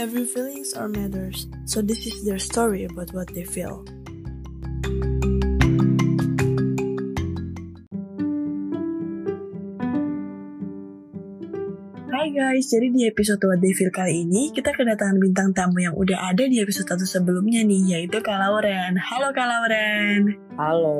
Every feelings are matters, so this is their story about what they feel. Hai guys, jadi di episode What They Feel kali ini kita kedatangan bintang tamu yang udah ada di episode satu sebelumnya nih, yaitu Kak Lauren. Halo Kak Lauren. Halo.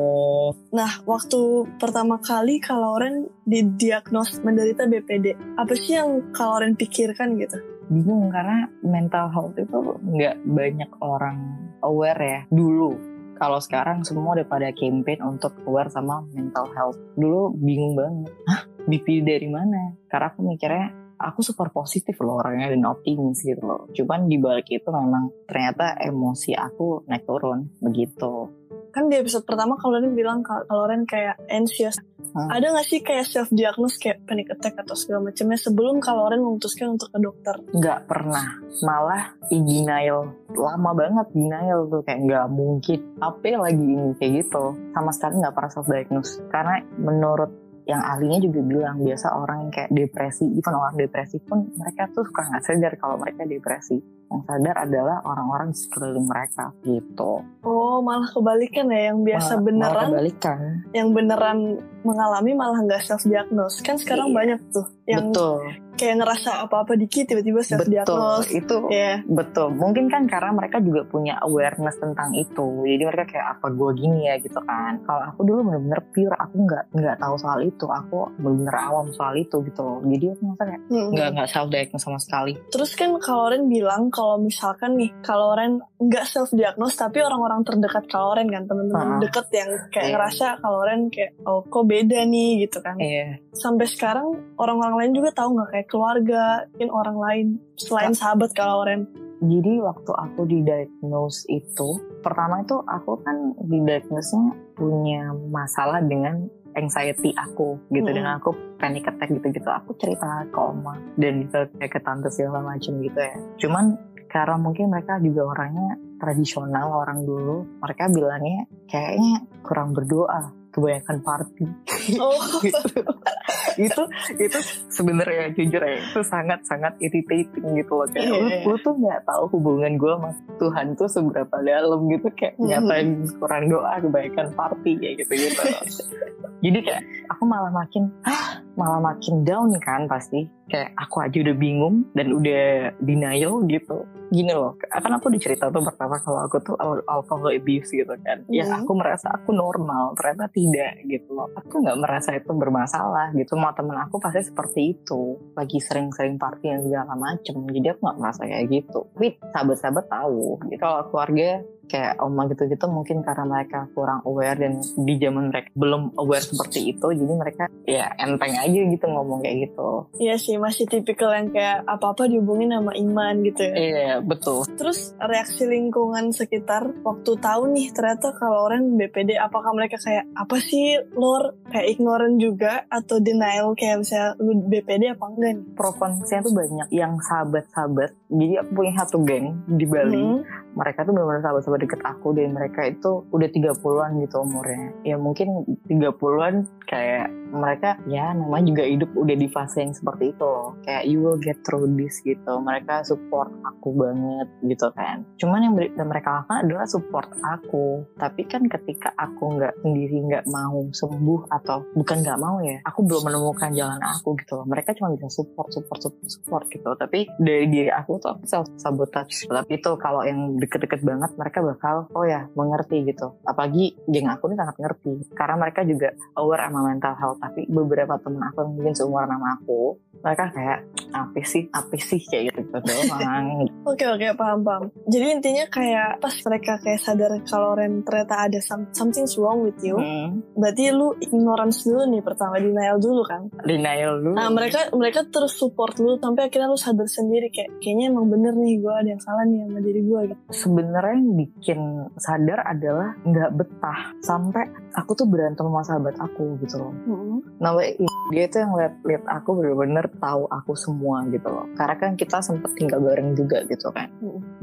Nah, waktu pertama kali Kak Lauren didiagnos menderita BPD, apa sih yang Kak Lauren pikirkan gitu? Bingung karena mental health itu nggak banyak orang aware ya dulu. Kalau sekarang semua udah pada campaign untuk aware sama mental health. Dulu bingung banget. Hah? BPD dari mana? Karena aku mikirnya aku super positif loh orangnya dan optimis gitu loh. Cuman di balik itu memang ternyata emosi aku naik turun begitu. Kan di episode pertama kalau Ren bilang kalau Ren kayak anxious. Hmm. Ada gak sih kayak self diagnose kayak panic attack atau segala macamnya sebelum kalau Ren memutuskan untuk ke dokter? Nggak pernah. Malah denial. Lama banget denial tuh kayak nggak mungkin. Apa lagi ini kayak gitu. Sama sekali nggak pernah self diagnose. Karena menurut yang ahlinya juga bilang biasa orang yang kayak depresi, even orang depresi pun mereka tuh suka nggak sadar kalau mereka depresi. Yang sadar adalah orang-orang di sekeliling mereka gitu. Oh, malah kebalikan ya yang biasa Malah- beneran malah kebalikan. yang beneran mengalami malah nggak self diagnose. Kan sekarang Iya. banyak tuh yang Betul, kayak ngerasa apa-apa dikit tiba-tiba self betul. diagnose. Itu Ya. betul. Mungkin kan karena mereka juga punya awareness tentang itu. Jadi mereka kayak apa gue gini ya gitu kan. Kalau aku dulu bener-bener pure, aku nggak nggak tahu soal itu. Aku bener-bener awam soal itu gitu loh. Jadi aku ngerasa kayak Hmm. nggak nggak self diagnose sama sekali. Terus kan kalau Ren bilang kalau misalkan nih kalau Ren nggak self diagnose tapi orang-orang terdekat kalau Ren kan teman-teman Ah. deket yang kayak Iya. ngerasa kalau Ren kayak oh kok beda nih gitu kan. Iya. Sampai sekarang orang-orang lain juga tahu nggak kayak keluarga, mungkin orang lain selain sahabat kalau Ren. Jadi waktu aku didiagnose itu, pertama itu aku kan didiagnosnya punya masalah dengan anxiety aku gitu. Mm-mm. dengan aku panic attack gitu-gitu. Aku cerita ke oma dan ke kayak ke tante segala macem gitu ya. Cuman karena mungkin mereka juga orangnya tradisional orang dulu mereka bilangnya kayaknya kurang berdoa kebanyakan party Oh, gitu. itu itu sebenarnya jujur ya itu sangat sangat irritating gitu loh kayak Iya, lu, iya. lu tuh nggak tahu hubungan gue sama Tuhan tuh seberapa dalam gitu kayak Mhm. nyatain kurang doa kebaikan party kayak gitu gitu jadi kayak aku malah makin ah malah makin down kan pasti. Kayak aku aja udah bingung dan udah denial gitu. Gini loh kan aku dicerita tuh pertama kalau aku tuh al- alcohol abuse gitu kan. Ya Mhm. aku merasa aku normal ternyata tidak gitu loh. Aku nggak merasa itu bermasalah gitu. Sama temen aku pasti seperti itu. Lagi sering-sering party yang segala macem. Jadi aku nggak merasa kayak gitu. Tapi sahabat-sahabat tahu gitu. Kalau keluarga kayak oma gitu-gitu mungkin karena mereka kurang aware dan di zaman mereka belum aware seperti itu jadi mereka ya enteng aja gitu ngomong kayak gitu iya sih masih tipikal yang kayak apa-apa dihubungin sama iman gitu ya. iya betul Terus reaksi lingkungan sekitar waktu tahu nih ternyata kalau Ren BPD apakah mereka kayak apa sih lor kayak ignorant juga atau denial kayak misalnya lu BPD apa enggak nih? pro kontra tuh banyak yang sahabat-sahabat jadi aku punya satu geng di Bali Hmm. mereka tuh benar-benar sahabat-sahabat deket aku dan mereka itu udah 30-an gitu umurnya. Ya mungkin 30-an kayak mereka ya namanya juga hidup udah di fase yang seperti itu loh. Kayak you will get through this gitu. Mereka support aku banget gitu kan. Cuman yang mereka lakukan adalah support aku. Tapi kan ketika aku nggak sendiri nggak mau sembuh atau bukan nggak mau ya aku belum menemukan jalan aku gitu loh. Mereka cuma bisa support support support support gitu. Tapi dari diri aku tuh aku self sabotage tapi itu kalau yang deket-deket banget mereka bakal oh ya mengerti gitu. Apalagi geng aku ini sangat ngerti. Karena mereka juga aware sama mental health. Tapi beberapa temen aku yang mungkin seumuran sama aku mereka kayak apa sih apa sih kayak gitu gitu doang Oke oke paham paham. Jadi intinya kayak pas mereka kayak sadar kalau Ren ternyata ada some- something's wrong with you, hmm, berarti lu ignorance dulu nih pertama denial dulu kan. denial dulu Nah mereka mereka terus support lu sampai akhirnya lu sadar sendiri kayak kayaknya emang bener nih gue ada yang salah nih sama diri gue gitu. sebenarnya yang bikin sadar adalah nggak betah sampai aku tuh berantem sama sahabat aku gitu loh Hmm. namanya dia tuh yang liat liat aku bener-bener tahu aku semua gitu loh. Karena kan kita sempet tinggal bareng juga gitu kan.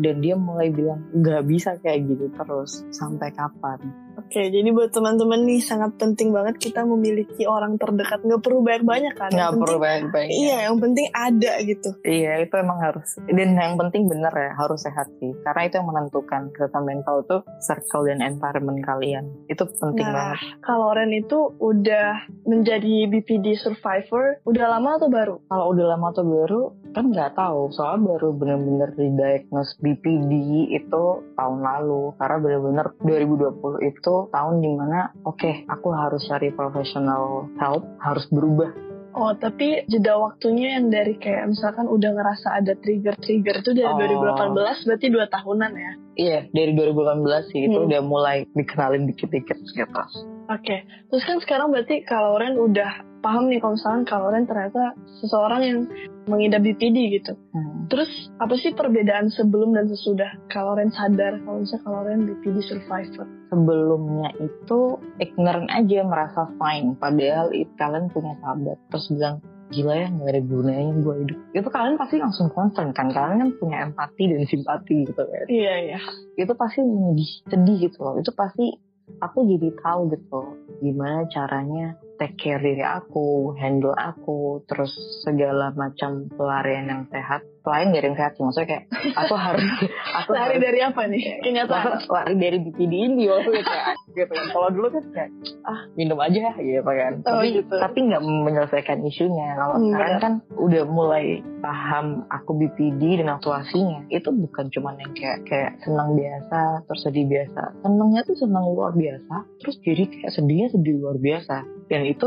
Dan dia mulai bilang nggak bisa kayak gitu terus. Sampai kapan Oke, jadi buat teman-teman nih sangat penting banget kita memiliki orang terdekat. Nggak perlu banyak-banyak kan? nggak Yang perlu penting- banyak-banyak Iya, yang penting ada gitu. Iya itu emang harus dan yang penting bener ya harus sehat sih karena itu yang menentukan kesehatan mental tuh circle dan environment kalian itu penting Nah, banget. kalau Ren itu udah menjadi BPD survivor, udah lama atau baru? Kalau udah lama atau baru kan nggak tahu soalnya baru bener-bener didiagnose BPD itu tahun lalu karena bener-bener 2020 itu tahun di mana oke aku harus cari professional help harus berubah Oh, tapi jeda waktunya yang dari kayak misalkan udah ngerasa ada trigger-trigger itu dari Oh. 2018 berarti dua tahunan ya? Iya, dari 2018 sih itu Hmm. udah mulai dikenalin dikit-dikit gitu. Oke, terus kan sekarang berarti kalau Ren udah paham nih kalau misalkan kalau Ren ternyata seseorang yang mengidap BPD gitu. Hmm. Terus apa sih perbedaan sebelum dan sesudah kalau Ren sadar kalau misalnya kalau Ren BPD survivor? Sebelumnya itu ignorant aja merasa fine, padahal itu kalian punya sahabat terus bilang gila ya nggak ada gunanya gue hidup. Itu kalian pasti langsung concern kan, kalian kan punya empati dan simpati gitu kan. Iya iya. Itu pasti menyedih, sedih gitu loh. Itu pasti aku jadi tahu gitu gimana caranya take care diri aku, handle aku, terus segala macam pelarian yang sehat. Selain dari yang sehat sih, maksudnya kayak aku harus aku Lari harus dari apa nih? Kenyataan. Lari dari BPD ini maksudnya kayak gitu kan. Kalau dulu kan kayak ah minum aja gitu kan. Oh, tapi gitu. tapi nggak menyelesaikan isunya. Kalau Hmm, sekarang kan udah mulai paham aku BPD dan aktuasinya. Itu bukan cuma yang kayak kayak senang biasa, terus sedih biasa. Senangnya tuh senang luar biasa, terus jadi kayak sedihnya sedih luar biasa. Dan itu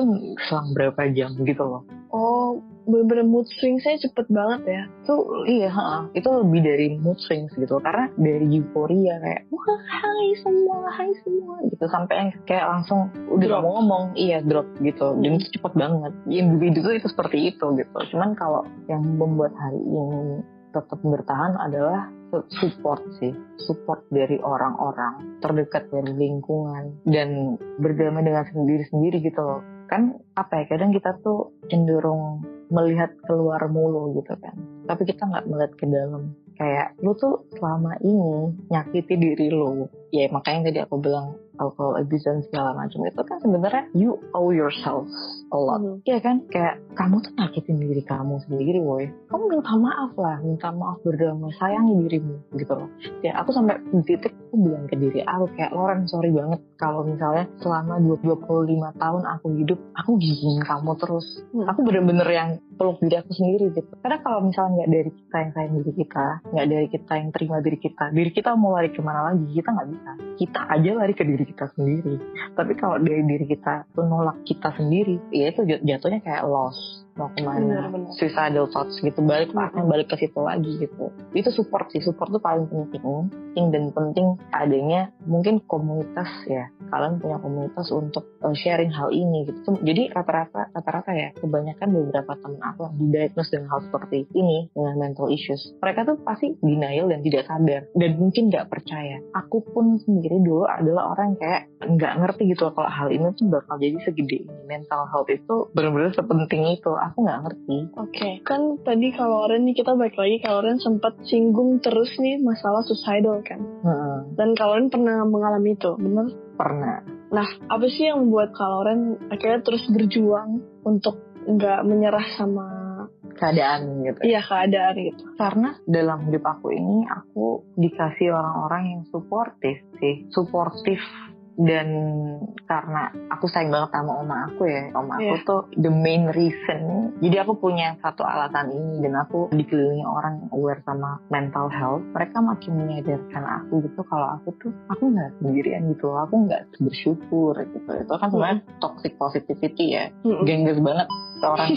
selang berapa jam gitu loh. Oh, bener-bener mood swing saya cepet banget ya. itu iya ha, itu lebih dari mood swings gitu karena dari euforia kayak wah hai semua hai semua gitu sampai yang kayak langsung udah Drop. mau ngomong iya drop gitu dan itu cepet banget yang begitu tuh itu seperti itu gitu cuman kalau yang membuat hari ini tetap bertahan adalah support sih support dari orang-orang terdekat dari lingkungan dan berdamai dengan sendiri sendiri gitu loh. Kan apa ya kadang kita tuh cenderung melihat keluar mulu gitu kan. Tapi kita nggak melihat ke dalam. Kayak lu tuh selama ini nyakiti diri lu. Ya makanya tadi aku bilang alcohol abuse dan segala macam itu kan sebenarnya you owe yourself a lot. Hmm. Iya kan? Kayak kamu tuh nyakitin diri kamu sendiri woy. Kamu minta maaf lah minta maaf berdamai sayangi dirimu gitu loh. Ya aku sampai di titik aku bilang ke diri aku kayak Loren sorry banget kalau misalnya selama 25 tahun aku hidup aku giniin kamu terus. Hmm. aku bener-bener yang peluk diri aku sendiri gitu. Karena kalau misalnya nggak dari kita yang sayang diri kita nggak dari kita yang terima diri kita diri kita mau lari ke mana lagi? Kita nggak bisa. Kita aja lari ke diri kita sendiri. Tapi kalau dari diri kita tuh nolak kita sendiri ya itu jat- jatuhnya kayak loss mau ke mana? Bener-bener. suicidal thoughts gitu balik Mm-mm. balik ke situ lagi gitu. Itu support sih support tuh paling penting. Penting dan penting adanya mungkin komunitas ya. Kalian punya komunitas untuk uh, sharing hal ini gitu. Jadi rata-rata rata-rata ya kebanyakan beberapa teman aku yang didiagnose dengan hal seperti ini dengan mental issues. Mereka tuh pasti denial dan tidak sadar dan mungkin nggak percaya. Aku pun sendiri dulu adalah orang kayak nggak ngerti gitu kalau hal ini tuh bakal jadi segede ini. Mental health itu benar-benar sepenting itu aku nggak ngerti Oke, kan tadi kalau Ren nih kita balik lagi kalau Ren sempat singgung terus nih masalah suicidal kan. Hmm, Dan kalau Ren pernah mengalami itu, bener? pernah Nah, apa sih yang membuat kalau Ren akhirnya terus berjuang untuk nggak menyerah sama keadaan gitu iya keadaan gitu? karena dalam hidup aku ini aku dikasih orang-orang yang suportif sih suportif dan karena aku sayang banget sama oma aku ya oma aku Iya. tuh the main reason jadi aku punya satu alasan ini dan aku dikelilingi orang yang aware sama mental health mereka makin menyadarkan aku gitu kalau aku tuh aku nggak sendirian gitu aku nggak bersyukur gitu itu kan sebenarnya toxic positivity ya Mm-mm. gengges banget orang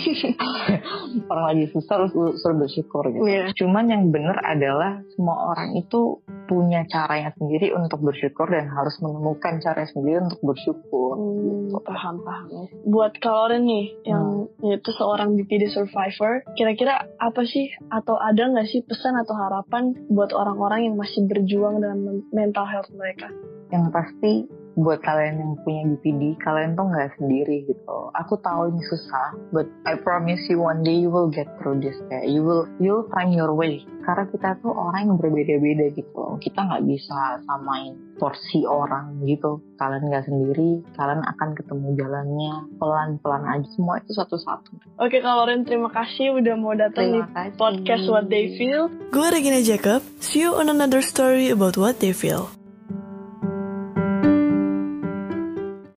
orang lagi susah terus suruh bersyukur gitu. Iya. Cuman yang benar adalah semua orang itu punya caranya sendiri untuk bersyukur dan harus menemukan cara sendiri untuk bersyukur. Hmm, gitu. paham paham. Buat kalau Ren nih yang itu seorang BPD survivor, kira-kira apa sih atau ada nggak sih pesan atau harapan buat orang-orang yang masih berjuang dengan men- mental health mereka? Yang pasti buat kalian yang punya BPD kalian tuh nggak sendiri gitu. Aku tahu ini susah but I promise you one day you will get through this kayak you will you will find your way. Karena kita tuh orang yang berbeda-beda gitu. Kita nggak bisa samain porsi orang gitu. Kalian nggak sendiri kalian akan ketemu jalannya pelan-pelan aja. Semua itu satu-satu. Oke Kak Loren terima kasih udah mau datang di podcast What They Feel. Gue Regina Jacob. See you on another story about what they feel.